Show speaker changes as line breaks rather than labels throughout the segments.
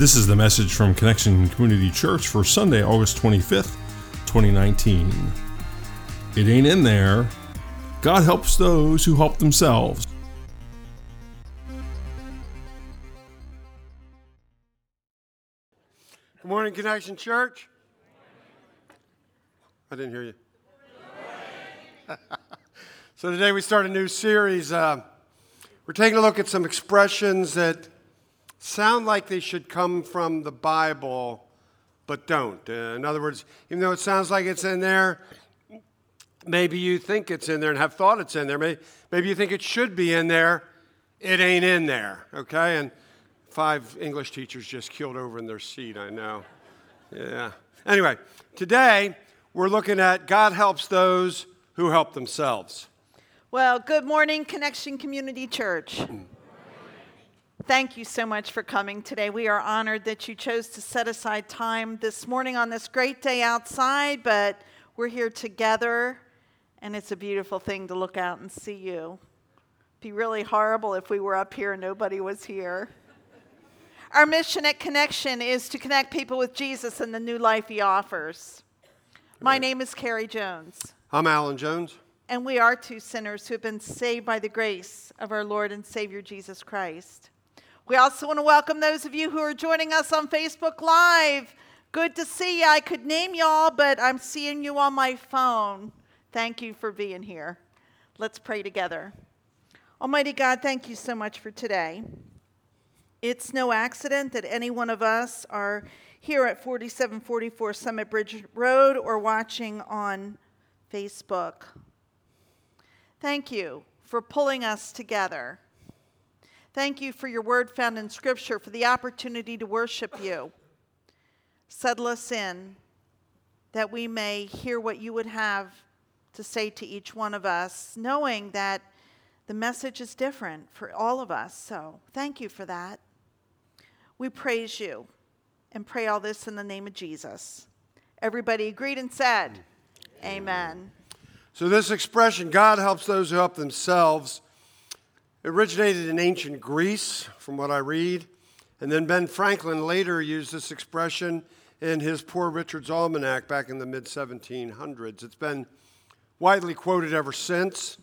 This is the message from Connection Community Church for Sunday, August 25th, 2019. It ain't in there. God helps those who help themselves.
Good morning, Connection Church. I didn't hear you. so today we start a new series. Uh, we're taking a look at some expressions that sound like they should come from the Bible, but don't. Uh, in other words, even though it sounds like it's in there, maybe you think it's in there and have thought it's in there. Maybe, maybe you think it should be in there. It ain't in there, okay? And five English teachers just killed over in their seat, I know. Yeah. Anyway, today we're looking at God helps those who help themselves.
Well, good morning, Connection Community Church. Thank you so much for coming today. We are honored that you chose to set aside time this morning on this great day outside, but we're here together, and it's a beautiful thing to look out and see you. It'd be really horrible if we were up here and nobody was here. Our mission at Connection is to connect people with Jesus and the new life he offers. My name is Carrie Jones.
I'm Alan Jones.
And we are two sinners who have been saved by the grace of our Lord and Savior Jesus Christ. We also want to welcome those of you who are joining us on Facebook Live. Good to see you. I could name y'all, but I'm seeing you on my phone. Thank you for being here. Let's pray together. Almighty God, thank you so much for today. It's no accident that any one of us are here at 4744 Summit Bridge Road or watching on Facebook. Thank you for pulling us together. Thank you for your word found in Scripture, for the opportunity to worship you. Settle us in that we may hear what you would have to say to each one of us, knowing that the message is different for all of us. So thank you for that. We praise you and pray all this in the name of Jesus. Everybody agreed and said, Amen. Amen.
So, this expression, God helps those who help themselves, originated in ancient Greece, from what I read. And then Ben Franklin later used this expression in his Poor Richard's Almanac back in the mid 1700s. It's been widely quoted ever since.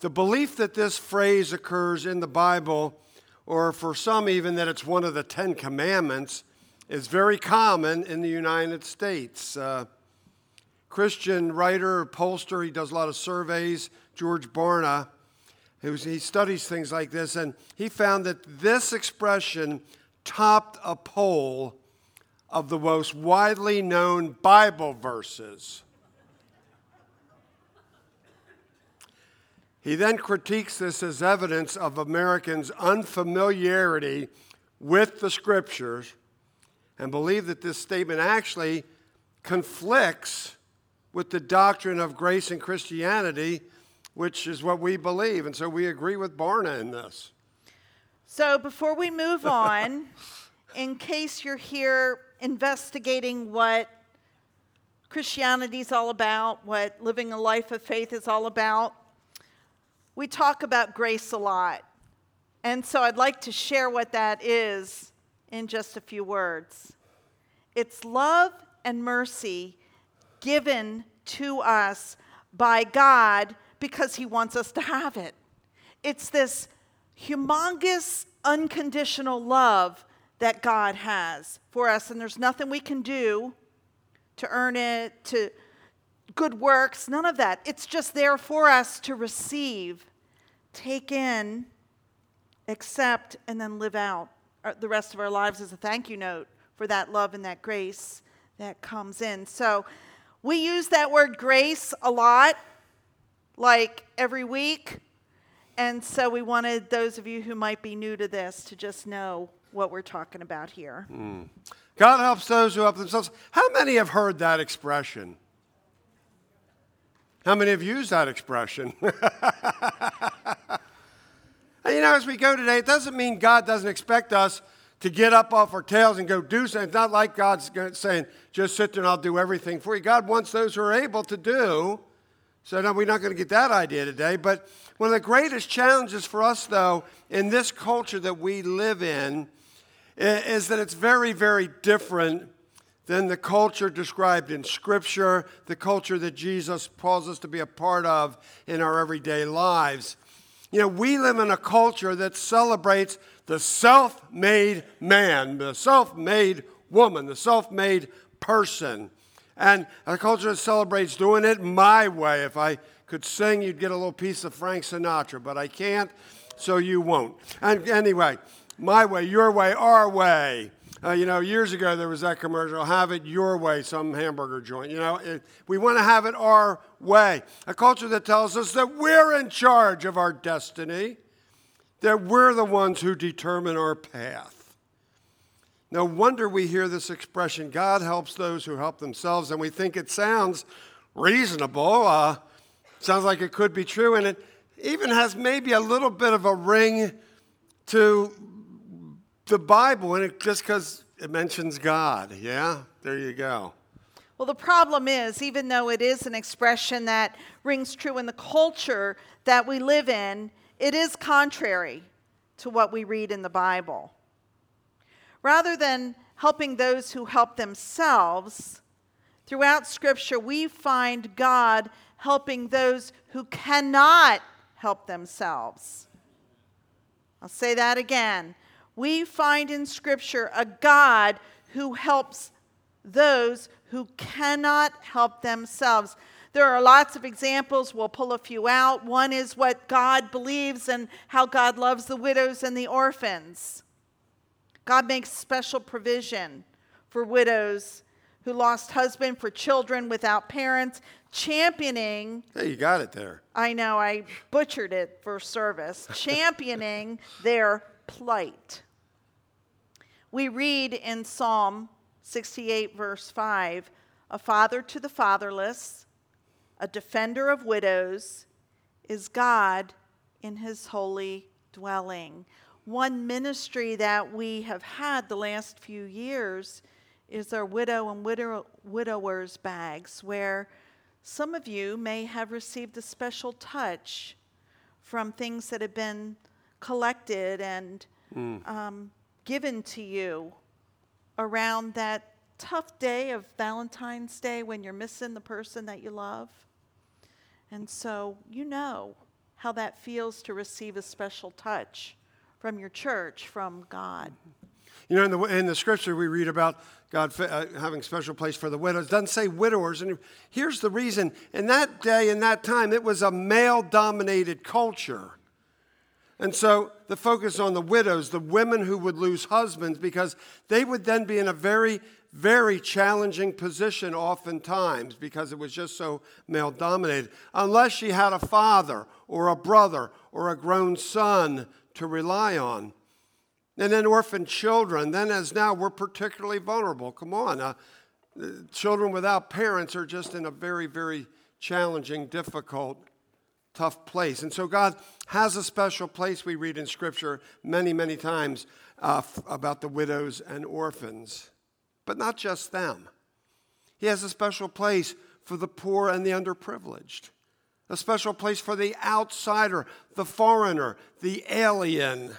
The belief that this phrase occurs in the Bible, or for some even that it's one of the Ten Commandments, is very common in the United States. Uh, Christian writer, pollster, he does a lot of surveys, George Barna, he studies things like this, and he found that this expression topped a poll of the most widely known Bible verses. He then critiques this as evidence of Americans' unfamiliarity with the scriptures and believe that this statement actually conflicts with the doctrine of grace and Christianity, which is what we believe. And so we agree with Barna in this.
So before we move on, in case you're here investigating what Christianity is all about, what living a life of faith is all about, we talk about grace a lot. And so I'd like to share what that is in just a few words. It's love and mercy given to us by God because He wants us to have it. It's this humongous, unconditional love that God has for us, and there's nothing we can do to earn it, to good works, none of that. It's just there for us to receive, take in, accept, and then live out uh, the rest of our lives as a thank you note for that love and that grace that comes in. So we use that word grace a lot, like every week. And so we wanted those of you who might be new to this to just know what we're talking about here. Mm.
God helps those who help themselves. How many have heard that expression? How many have used that expression? and you know, as we go today, it doesn't mean God doesn't expect us to get up off our tails and go do something. It's not like God's saying, just sit there and I'll do everything for you. God wants those who are able to do. So no, we're not going to get that idea today. But one of the greatest challenges for us, though, in this culture that we live in, is that it's very, very different than the culture described in Scripture, the culture that Jesus calls us to be a part of in our everyday lives. You know, we live in a culture that celebrates the self made man, the self made woman, the self made person. And a culture that celebrates doing it my way. If I could sing, you'd get a little piece of Frank Sinatra, but I can't, so you won't. And anyway, my way, your way, our way. Uh, you know, years ago there was that commercial, have it your way, some hamburger joint. You know, it, we want to have it our way. A culture that tells us that we're in charge of our destiny, that we're the ones who determine our path. No wonder we hear this expression God helps those who help themselves, and we think it sounds reasonable. Uh, sounds like it could be true, and it even has maybe a little bit of a ring to the Bible, and it, just because it mentions God, yeah, there you go.
Well, the problem is, even though it is an expression that rings true in the culture that we live in, it is contrary to what we read in the Bible. Rather than helping those who help themselves, throughout Scripture, we find God helping those who cannot help themselves. I'll say that again we find in Scripture a God who helps those who cannot help themselves. There are lots of examples. We'll pull a few out. One is what God believes and how God loves the widows and the orphans. God makes special provision for widows who lost husband, for children without parents, championing.
Hey, you got it there.
I know, I butchered it for service. championing their plight. We read in Psalm 68, verse 5 A father to the fatherless, a defender of widows, is God in his holy dwelling. One ministry that we have had the last few years is our widow and widow, widowers bags, where some of you may have received a special touch from things that have been collected and mm. um, given to you around that tough day of Valentine's Day when you're missing the person that you love. And so you know how that feels to receive a special touch from your church, from God.
You know, in the, in the scripture we read about God uh, having special place for the widows. It doesn't say widowers. And here's the reason. In that day, in that time, it was a male dominated culture. And so the focus on the widows, the women who would lose husbands, because they would then be in a very, very challenging position oftentimes because it was just so male dominated, unless she had a father or a brother or a grown son to rely on. And then orphan children, then as now, we're particularly vulnerable. Come on. Uh, children without parents are just in a very, very challenging, difficult tough place. And so God has a special place, we read in Scripture many, many times uh, f- about the widows and orphans. But not just them. He has a special place for the poor and the underprivileged, a special place for the outsider, the foreigner, the alien.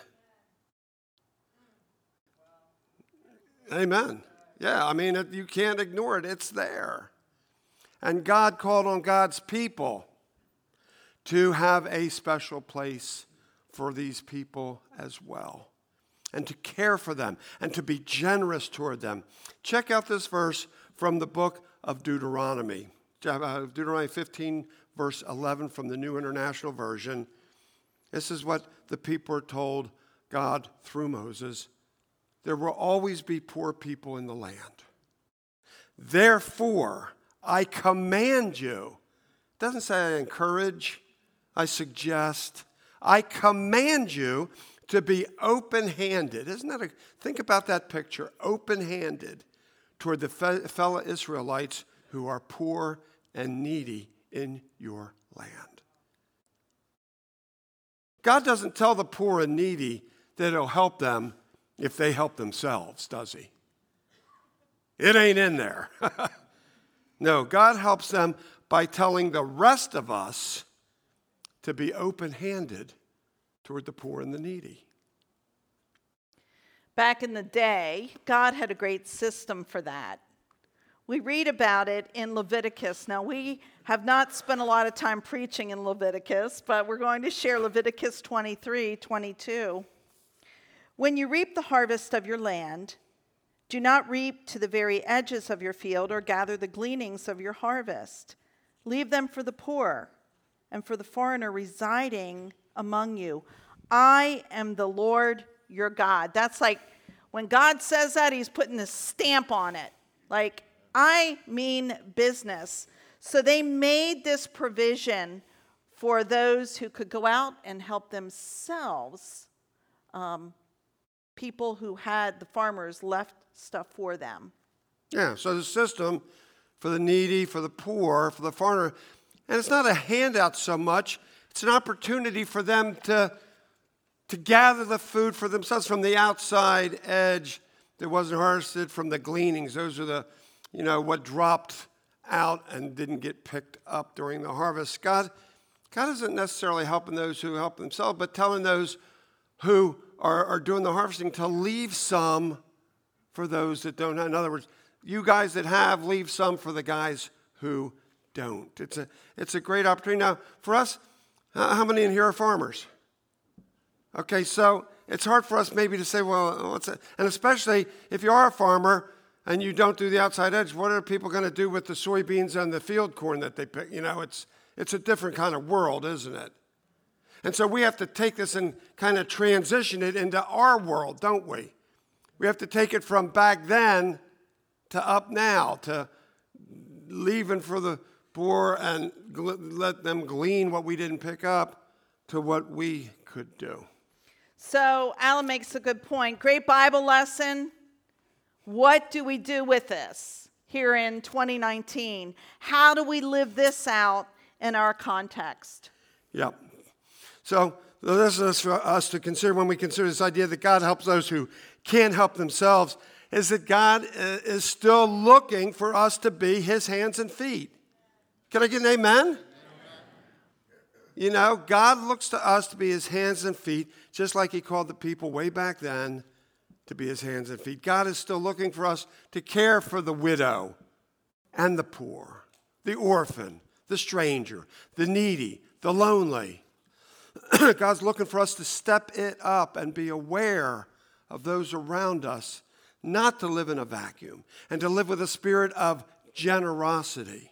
Amen. Yeah, I mean, you can't ignore it, it's there. And God called on God's people to have a special place for these people as well and to care for them and to be generous toward them. Check out this verse from the book of Deuteronomy. Uh, Deuteronomy 15, verse 11 from the New International Version. This is what the people are told God through Moses. There will always be poor people in the land. Therefore, I command you. It doesn't say I encourage, I suggest, I command you to be open handed. Isn't that a, think about that picture open handed toward the fellow Israelites who are poor and needy in your land. God doesn't tell the poor and needy that He'll help them if they help themselves, does He? It ain't in there. no, God helps them by telling the rest of us to be open handed toward the poor and the needy.
back in the day, God had a great system for that. We read about it in Leviticus. Now, we have not spent a lot of time preaching in Leviticus, but we're going to share Leviticus 23 22. When you reap the harvest of your land, do not reap to the very edges of your field or gather the gleanings of your harvest. Leave them for the poor and for the foreigner residing among you. I am the Lord your God. That's like when God says that, he's putting this stamp on it. Like, I mean business. So they made this provision for those who could go out and help themselves, um, people who had the farmers left stuff for them.
Yeah, so the system for the needy, for the poor, for the foreigner, and it's not a handout so much, it's an opportunity for them to, to gather the food for themselves from the outside edge that wasn't harvested from the gleanings. Those are the you know, what dropped out and didn't get picked up during the harvest. God, God isn't necessarily helping those who help themselves, but telling those who are, are doing the harvesting to leave some for those that don't. In other words, you guys that have, leave some for the guys who don't. It's a, it's a great opportunity. Now, for us, how many in here are farmers? Okay, so it's hard for us maybe to say, well? And especially if you are a farmer, and you don't do the outside edge, what are people going to do with the soybeans and the field corn that they pick? You know, it's, it's a different kind of world, isn't it? And so we have to take this and kind of transition it into our world, don't we? We have to take it from back then to up now, to leaving for the poor and let them glean what we didn't pick up to what we could do.
So, Alan makes a good point. Great Bible lesson. What do we do with this here in 2019? How do we live this out in our context?
Yep. So, this is for us to consider when we consider this idea that God helps those who can't help themselves, is that God uh, is still looking for us to be his hands and feet. Can I get an amen? amen? You know, God looks to us to be his hands and feet, just like he called the people way back then to be his hands and feet. God is still looking for us to care for the widow and the poor, the orphan, the stranger, the needy, the lonely. God's looking for us to step it up and be aware of those around us, not to live in a vacuum, and to live with a spirit of generosity.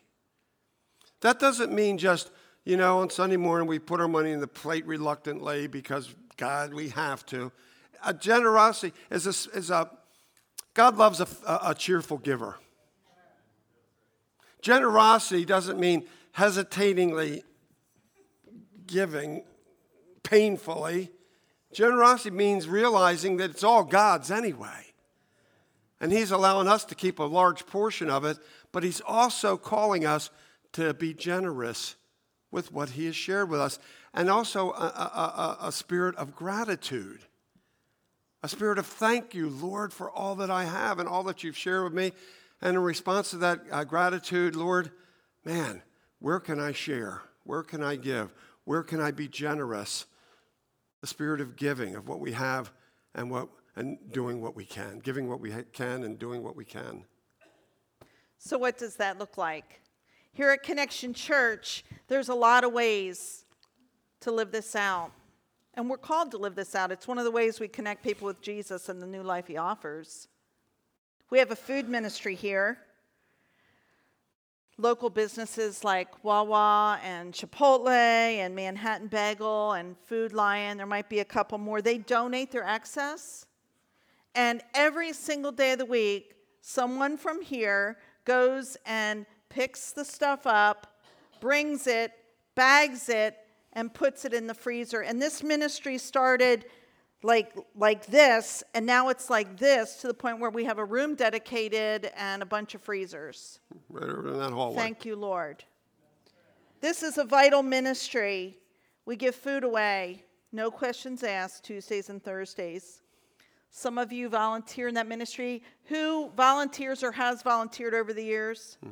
That doesn't mean just, you know, on Sunday morning we put our money in the plate reluctantly because, God, we have to a generosity is a, is a God loves a, a cheerful giver. Generosity doesn't mean hesitatingly giving painfully. Generosity means realizing that it's all God's anyway. And He's allowing us to keep a large portion of it, but He's also calling us to be generous with what He has shared with us, and also a, a, a, a spirit of gratitude a spirit of thank you, Lord, for all that I have and all that you've shared with me. And in response to that uh, gratitude, Lord, man, where can I share? Where can I give? Where can I be generous? The spirit of giving, of what we have and, what, and doing what we can, giving what we can and doing what we can.
So, what does that look like? Here at Connection Church, there's a lot of ways to live this out. And we're called to live this out. It's one of the ways we connect people with Jesus and the new life he offers. We have a food ministry here. Local businesses like Wawa and Chipotle and Manhattan Bagel and Food Lion, there might be a couple more, they donate their excess. And every single day of the week, someone from here goes and picks the stuff up, brings it, bags it, and puts it in the freezer. And this ministry started like like this and now it's like this to the point where we have a room dedicated and a bunch of freezers.
Right over in that hallway.
Thank you lord. This is a vital ministry. We give food away. No questions asked tuesdays and thursdays. Some of you volunteer in that ministry. Who volunteers or has volunteered over the years? Hmm.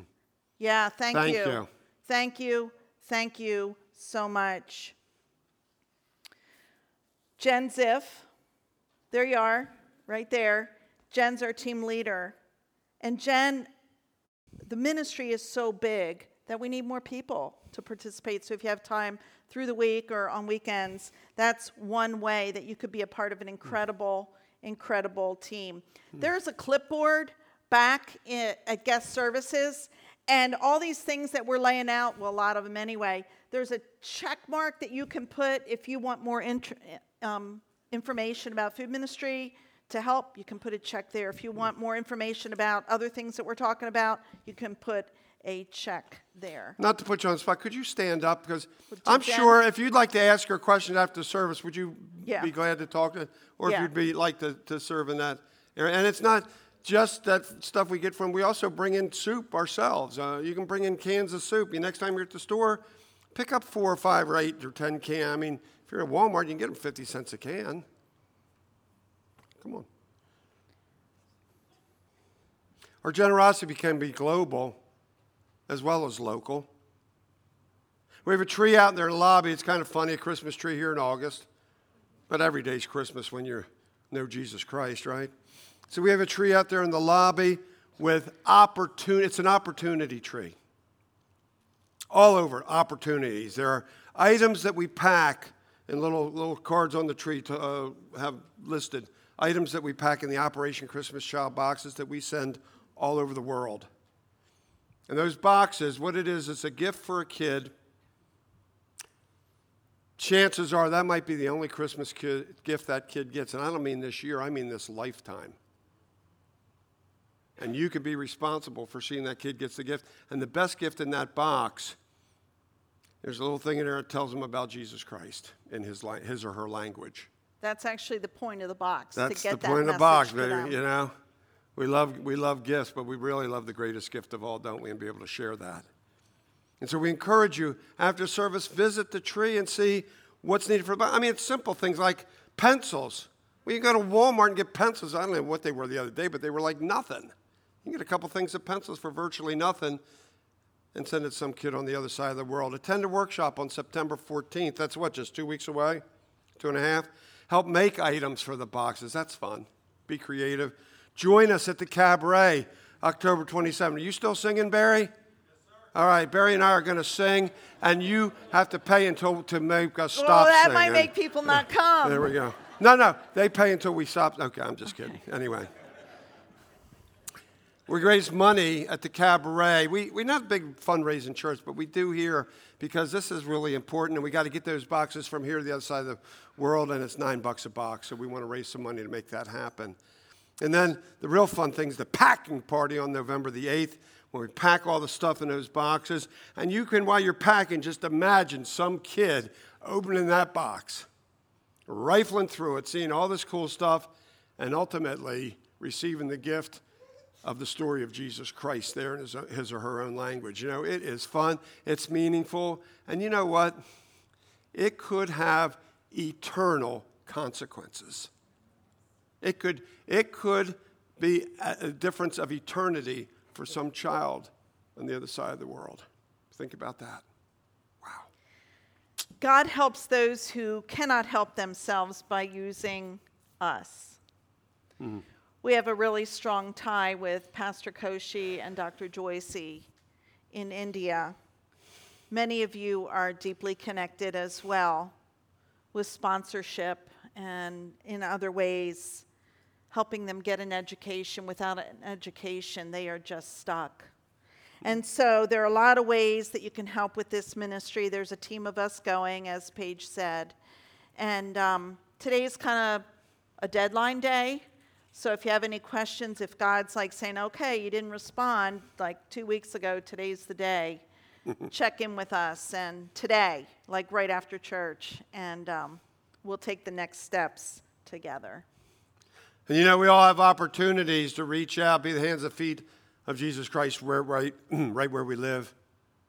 yeah thank,
thank
you.
you.
Thank you. Thank you so much. Jen Ziff, there you are. right there. Jen's our team leader. And Jen, the ministry is so big that we need more people to participate. So if you have time through the week or on weekends, that's one way that you could be a part of an incredible, incredible team. Hmm. There's a clipboard back in, at guest services, and all these things that we're laying out, well, a lot of them anyway, there's a check mark that you can put if you want more int- um, information about food ministry to help. You can put a check there. If you want more information about other things that we're talking about, you can put a check there.
Not to put you on the spot, could you stand up? Because I'm sure if you'd like to ask her questions after the service, would you
Yeah.
be glad to talk to? Or if you'd be like to, to serve in that area. And it's not just that stuff we get from, we also bring in soup ourselves. Uh, you can bring in cans of soup. You, next time you're at the store, pick up four or five or eight or 10 can. I mean, if you're at Walmart, you can get them 50 cents a can. Come on. Our generosity can be global as well as local. We have a tree out in their lobby. It's kind of funny, a Christmas tree here in August. But every day's Christmas when you know Jesus Christ, right? So we have a tree out there in the lobby with opportunity. It's an opportunity tree. All over, opportunities. There are items that we pack in little, little cards on the tree to uh, have listed. Items that we pack in the Operation Christmas Child boxes that we send all over the world. And those boxes, what it is, it's a gift for a kid. Chances are that might be the only Christmas kid, gift that kid gets. And I don't mean this year, I mean this lifetime. And you could be responsible for seeing that kid gets the gift. And the best gift in that box, there's a little thing in there that tells them about Jesus Christ in his, li- his or her language.
That's actually the point of the box
That's
to get
the
that
point of the box, baby. You know, we love we love gifts, but we really love the greatest gift of all, don't we? And be able to share that. And so we encourage you after service, visit the tree and see what's needed for. I mean, it's simple things like pencils. Well, you go to Walmart and get pencils. I don't know what they were the other day, but they were like nothing. You can get a couple things of pencils for virtually nothing and send it to some kid on the other side of the world. Attend a workshop on September 14th. That's what, just two weeks away? Two and a half? Help make items for the boxes. That's fun. Be creative. Join us at the Cabaret October 27th. Are you still singing, Barry? All right, Barry and I are going to sing, and you have to pay until to make us stop.
Well,
stop
that
singing.
might make people not come.
There we go. No, no, they pay until we stop. Okay, I'm just kidding. Anyway. We raise money at the cabaret. We, we're not a big fundraising church, but we do here because this is really important, and we got to get those boxes from here to the other side of the world, and it's nine bucks a box, so we want to raise some money to make that happen. And then the real fun thing is the packing party on November the 8th, when we pack all the stuff in those boxes. And you can, while you're packing, just imagine some kid opening that box, rifling through it, seeing all this cool stuff, and ultimately receiving the gift of the story of Jesus Christ there in his, his or her own language. You know, it is fun, it's meaningful, and you know what? It could have eternal consequences. It could, it could be a a difference of eternity for some child on the other side of the world. Think about that. Wow.
God helps those who cannot help themselves by using us. Mm. We have a really strong tie with Pastor Koshi and Dr. Joycey in India. Many of you are deeply connected as well with sponsorship and in other ways helping them get an education. Without an education, they are just stuck. And so there are a lot of ways that you can help with this ministry. There's a team of us going, as Paige said. And um, today is kind of a deadline day. So if you have any questions, if God's like saying, okay, you didn't respond like two weeks ago, today's the day, check in with us. And today, like right after church, and um, we'll take the next steps together.
And you know, we all have opportunities to reach out, be the hands and feet of Jesus Christ where, right, right where we live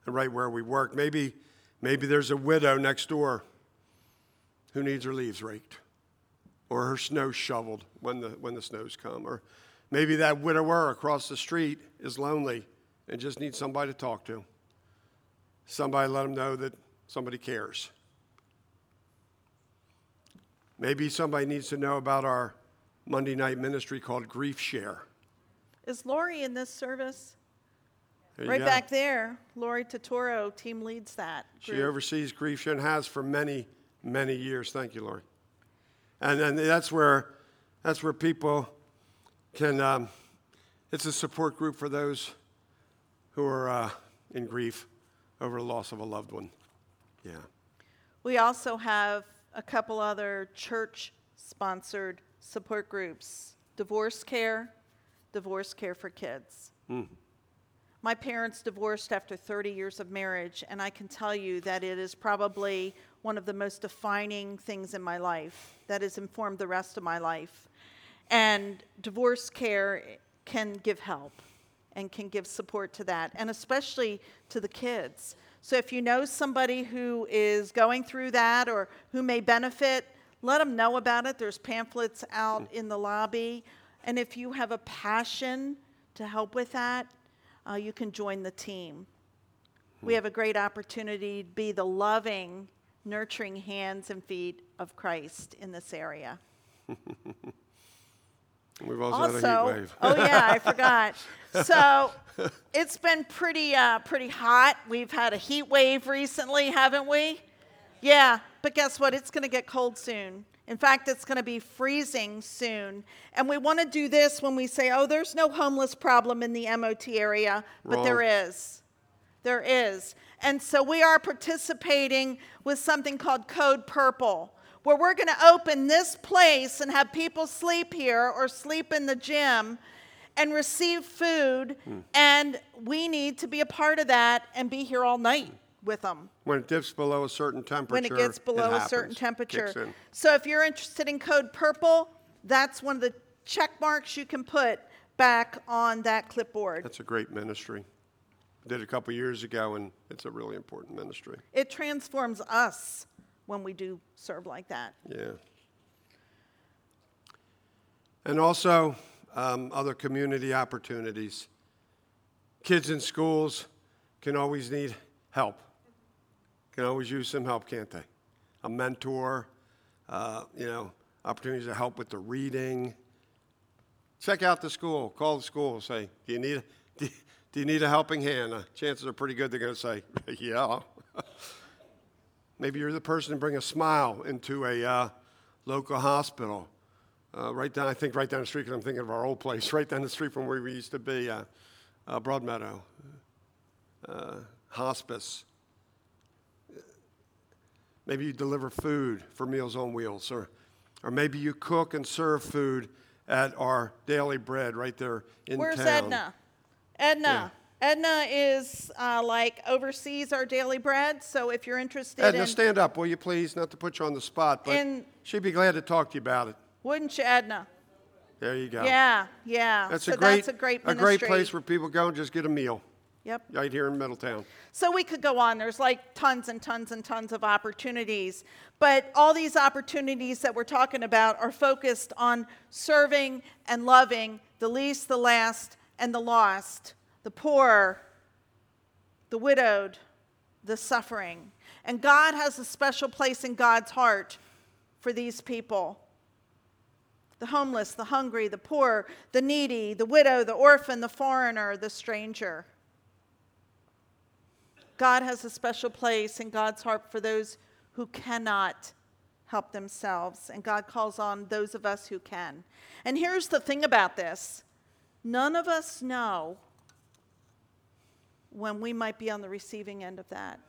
and right where we work. Maybe, maybe there's a widow next door who needs her leaves raked or her snow shoveled when the, when the snows come. Or maybe that widower across the street is lonely and just needs somebody to talk to. Somebody let them know that somebody cares. Maybe somebody needs to know about our Monday night ministry called Grief Share.
Is Lori in this service? Right
go.
back there, Lori Totoro team leads that.
She oversees Grief Share and has for many, many years. Thank you, Lori. And then that's where, that's where people can, um, it's a support group for those who are uh, in grief over the loss of a loved one. Yeah.
We also have a couple other church sponsored support groups divorce care, divorce care for kids. My parents divorced after 30 years of marriage, and I can tell you that it is probably one of the most defining things in my life that has informed the rest of my life. And divorce care can give help and can give support to that, and especially to the kids. So if you know somebody who is going through that or who may benefit, let them know about it. There's pamphlets out in the lobby. And if you have a passion to help with that, uh, you can join the team. We have a great opportunity to be the loving, nurturing hands and feet of Christ in this area.
We've also, had a heat wave.
oh yeah, I forgot. So it's been pretty, uh, pretty hot. We've had a heat wave recently, haven't we? Yeah, but guess what? It's going to get cold soon. In fact, it's going to be freezing soon. And we want to do this when we say, oh, there's no homeless problem in the MOT area, but there is. There is. And so we are participating with something called Code Purple, where we're going to open this place and have people sleep here or sleep in the gym and receive food. Hmm. And we need to be a part of that and be here all night with them
When it dips below a certain temperature,
when it gets below a certain temperature. So if you're interested in code purple, that's one of the check marks you can put back on that clipboard.
That's a great ministry. Did a couple years ago, and it's a really important ministry.
It transforms us when we do serve like that.
Yeah. And also, um, other community opportunities. Kids in schools can always need help, can always use some help, can't they? A mentor, uh, you know, opportunities to help with the reading. Check out the school, call the school, say, Do you need, do, do you need a helping hand? Uh, chances are pretty good they're going to say, Yeah. Maybe you're the person to bring a smile into a uh, local hospital. Uh, right down, I think right down the street, because I'm thinking of our old place, right down the street from where we used to be, uh, uh, Broadmeadow, hospice. Maybe you deliver food for Meals on Wheels, or, or maybe you cook and serve food at our Daily Bread right there in
Where's
town.
Edna? Edna. Edna is uh, like oversees our daily bread. So if you're interested
Edna,
in,
stand up, will you please? Not to put you on the spot, but
In-
she'd be glad to talk to you about it.
wouldn't you, Edna?
There you go.
Yeah, yeah.
That's
so
a great,
that's a great
a great place where people go and just get a meal
Yep.
right here in Middletown.
So we could go on. There's like tons and tons and tons of opportunities. But all these opportunities that we're talking about are focused on serving and loving the least, the last, and the lost, the poor, the widowed, the suffering. And God has a special place in God's heart for these people the homeless, the hungry, the poor, the needy, the widow, the orphan, the foreigner, the stranger. God has a special place in God's heart for those who cannot help themselves, and God calls on those of us who can. And here's the thing about this none of us know when we might be on the receiving end of that.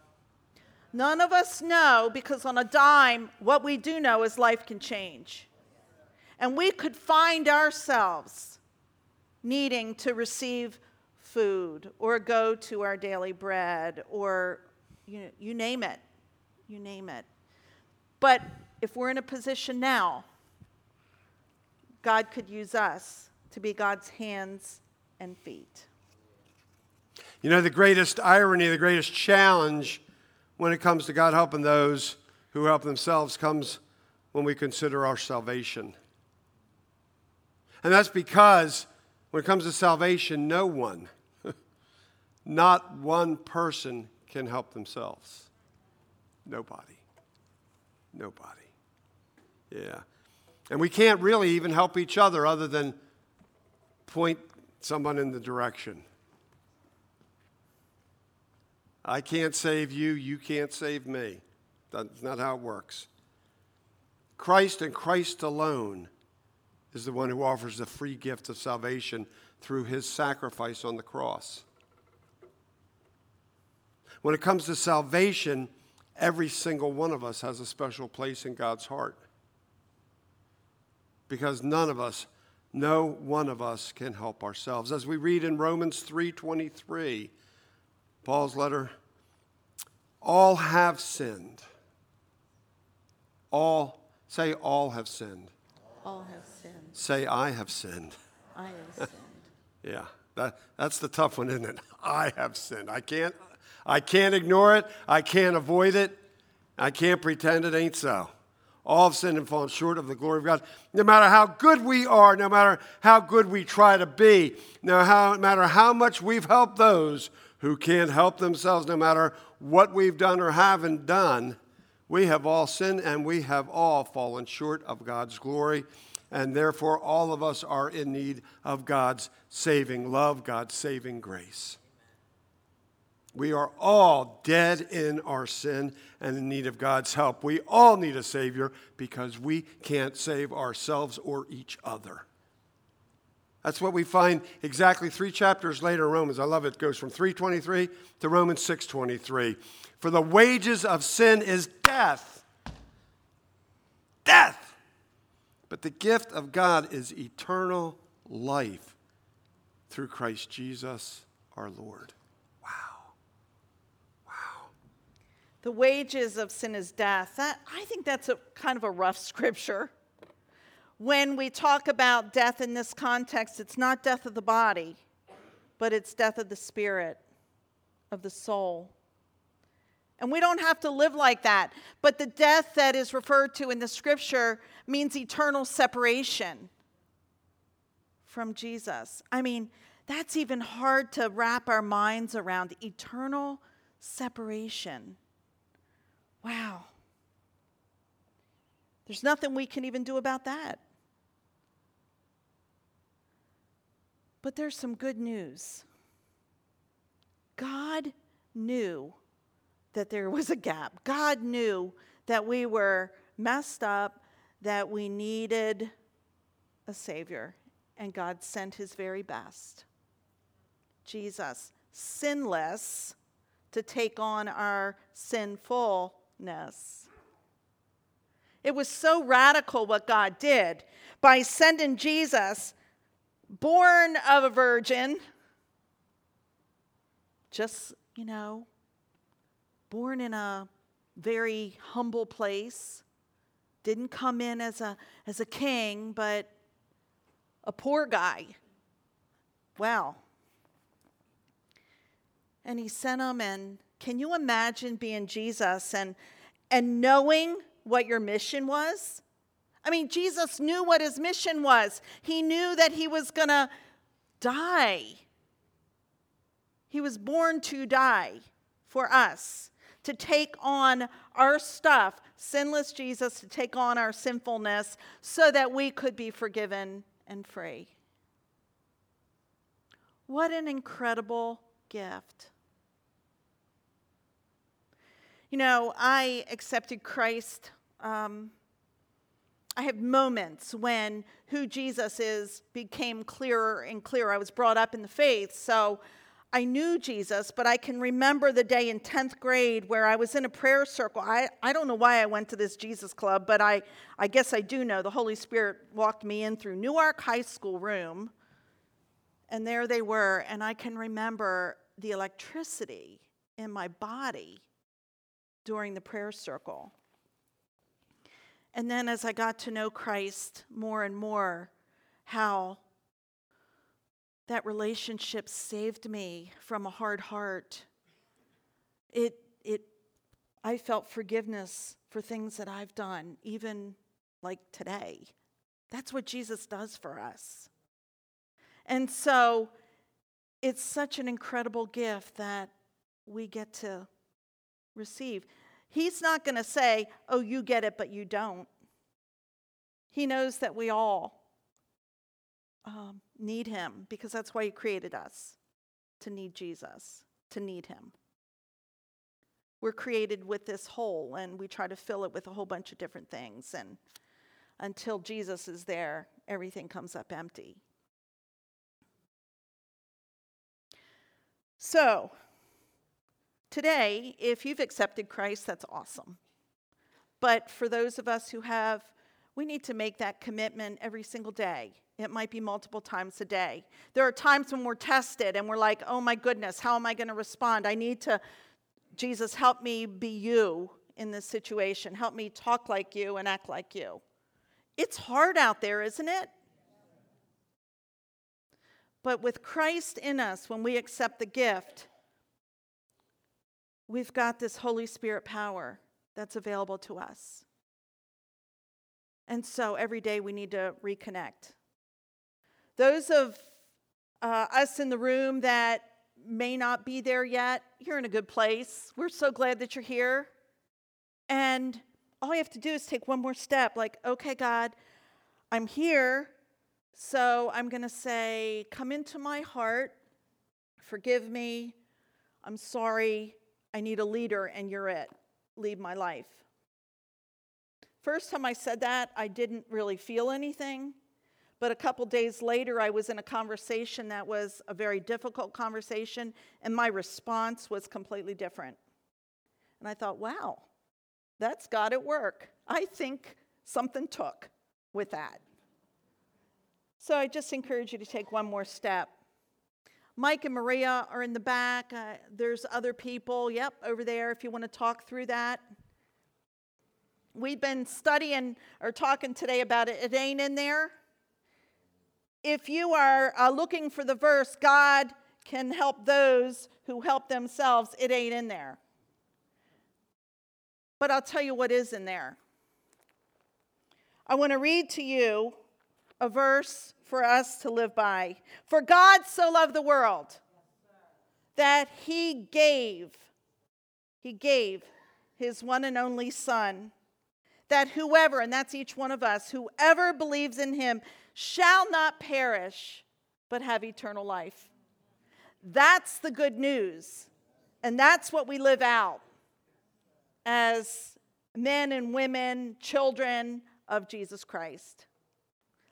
None of us know because on a dime, what we do know is life can change. And we could find ourselves needing to receive food or go to our daily bread or you, you name it. You name it. But if we're in a position now, God could use us to be God's hands and feet.
You know, the greatest irony, the greatest challenge when it comes to God helping those who help themselves comes when we consider our salvation. And that's because when it comes to salvation, no one, not one person can help themselves. Nobody. Nobody. Yeah. And we can't really even help each other other than point someone in the direction. I can't save you, you can't save me. That's not how it works. Christ and Christ alone is the one who offers the free gift of salvation through his sacrifice on the cross. When it comes to salvation, every single one of us has a special place in God's heart. Because none of us, no one of us can help ourselves. As we read in Romans 3:23, Paul's letter, all have sinned. All say all have sinned.
All have sinned.
Say I have sinned.
I have sinned.
Yeah, that, that's the tough one, isn't it? I have sinned. I can't, I can't ignore it. I can't avoid it. I can't pretend it ain't so. All have sinned and fallen short of the glory of God. No matter how good we are, no matter how good we try to be, no matter how much we've helped those who can't help themselves, no matter what we've done or haven't done, we have all sinned and we have all fallen short of God's glory and therefore all of us are in need of God's saving love, God's saving grace. We are all dead in our sin and in need of God's help. We all need a Savior because we can't save ourselves or each other. That's what we find exactly three chapters later in Romans. I love it. It goes from 323 to Romans 623. For the wages of sin is death. Death. But the gift of God is eternal life through Christ Jesus our Lord. Wow. Wow.
The wages of sin is death. That, I think that's a kind of a rough scripture. When we talk about death in this context, it's not death of the body, but it's death of the spirit, of the soul. And we don't have to live like that. But the death that is referred to in the scripture means eternal separation from Jesus. I mean, that's even hard to wrap our minds around eternal separation. Wow. There's nothing we can even do about that. But there's some good news. God knew that there was a gap. God knew that we were messed up, that we needed a Savior, and God sent His very best. Jesus, sinless, to take on our sinfulness. It was so radical what God did by sending Jesus, born of a virgin, just, you know, born in a very humble place, didn't come in as a, as a king, but a poor guy. Well, And he sent him, and can you imagine being Jesus and, and knowing what your mission was? I mean, Jesus knew what his mission was. He knew that he was going to die. He was born to die for us to take on our stuff, sinless Jesus, to take on our sinfulness so that we could be forgiven and free. What an incredible gift. You know, I accepted Christ. Um, I have moments when who Jesus is became clearer and clearer. I was brought up in the faith, so I knew Jesus, but I can remember the day in 10th grade where I was in a prayer circle. I, I don't know why I went to this Jesus club, but I, I guess I do know. The Holy Spirit walked me in through Newark High School room, and there they were. And I can remember the electricity in my body during the prayer circle. And then as I got to know Christ more and more, how that relationship saved me from a hard heart. It, it, I felt forgiveness for things that I've done, even like today. That's what Jesus does for us. And so it's such an incredible gift that we get to receive. He's not going to say, oh, you get it, but you don't. He knows that we all um, need Him because that's why He created us to need Jesus, to need Him. We're created with this hole and we try to fill it with a whole bunch of different things. And until Jesus is there, everything comes up empty. So, today, if you've accepted Christ, that's awesome. But for those of us who have, we need to make that commitment every single day. It might be multiple times a day. There are times when we're tested and we're like, oh my goodness, how am I going to respond? I need to, Jesus, help me be you in this situation. Help me talk like you and act like you. It's hard out there, isn't it? But with Christ in us, when we accept the gift, we've got this Holy Spirit power that's available to us. And so every day we need to reconnect. Those of uh, us in the room that may not be there yet, you're in a good place. We're so glad that you're here. And all you have to do is take one more step like, okay, God, I'm here. So I'm going to say, Come into my heart, forgive me, I'm sorry, I need a leader, and you're it. Lead my life. First time I said that, I didn't really feel anything. But a couple days later, I was in a conversation that was a very difficult conversation, and my response was completely different. And I thought, wow, that's God at work. I think something took with that. So I just encourage you to take one more step. Mike and Maria are in the back. Uh, there's other people, yep, over there if you want to talk through that. We've been studying or talking today about it. It ain't in there. If you are uh, looking for the verse, God can help those who help themselves, it ain't in there. But I'll tell you what is in there. I want to read to you a verse for us to live by. For God so loved the world that he gave, he gave his one and only Son, that whoever, and that's each one of us, whoever believes in him shall not perish, but have eternal life. That's the good news. And that's what we live out as men and women, children of Jesus Christ.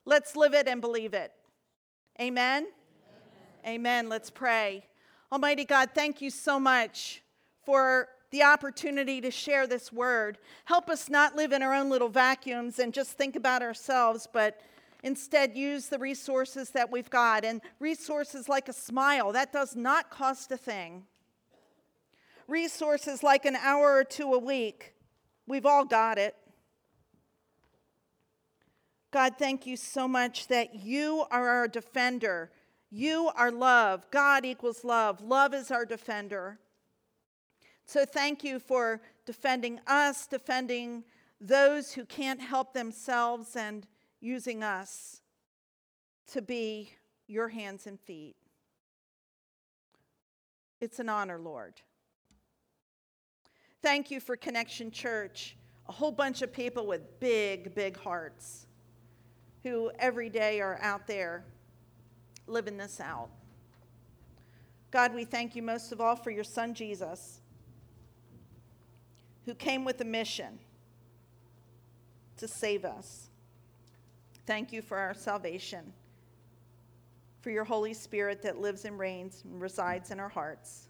Let's live it and believe it. Amen? Amen. Amen. Let's pray. Almighty God, thank you so much for the opportunity to share this word. Help us not live in our own little vacuums and just think about ourselves, but instead use the resources that we've got. And resources like a smile, that does not cost a thing. Resources like an hour or two a week, we've all got it. God, thank you so much that you are our defender. You are love. God equals love. Love is our defender. So thank you for defending us, defending those who can't help themselves, and using us to be your hands and feet. It's an honor, Lord. Thank you for Connection Church, a whole bunch of people with big, big hearts who every day are out there living this out. God, we thank you most of all for your son Jesus, who came with a mission to save us. Thank you for our salvation, for your Holy Spirit that lives and reigns and resides in our hearts.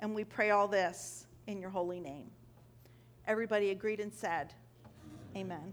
And we pray all this in your holy name. Everybody agreed and said, Amen.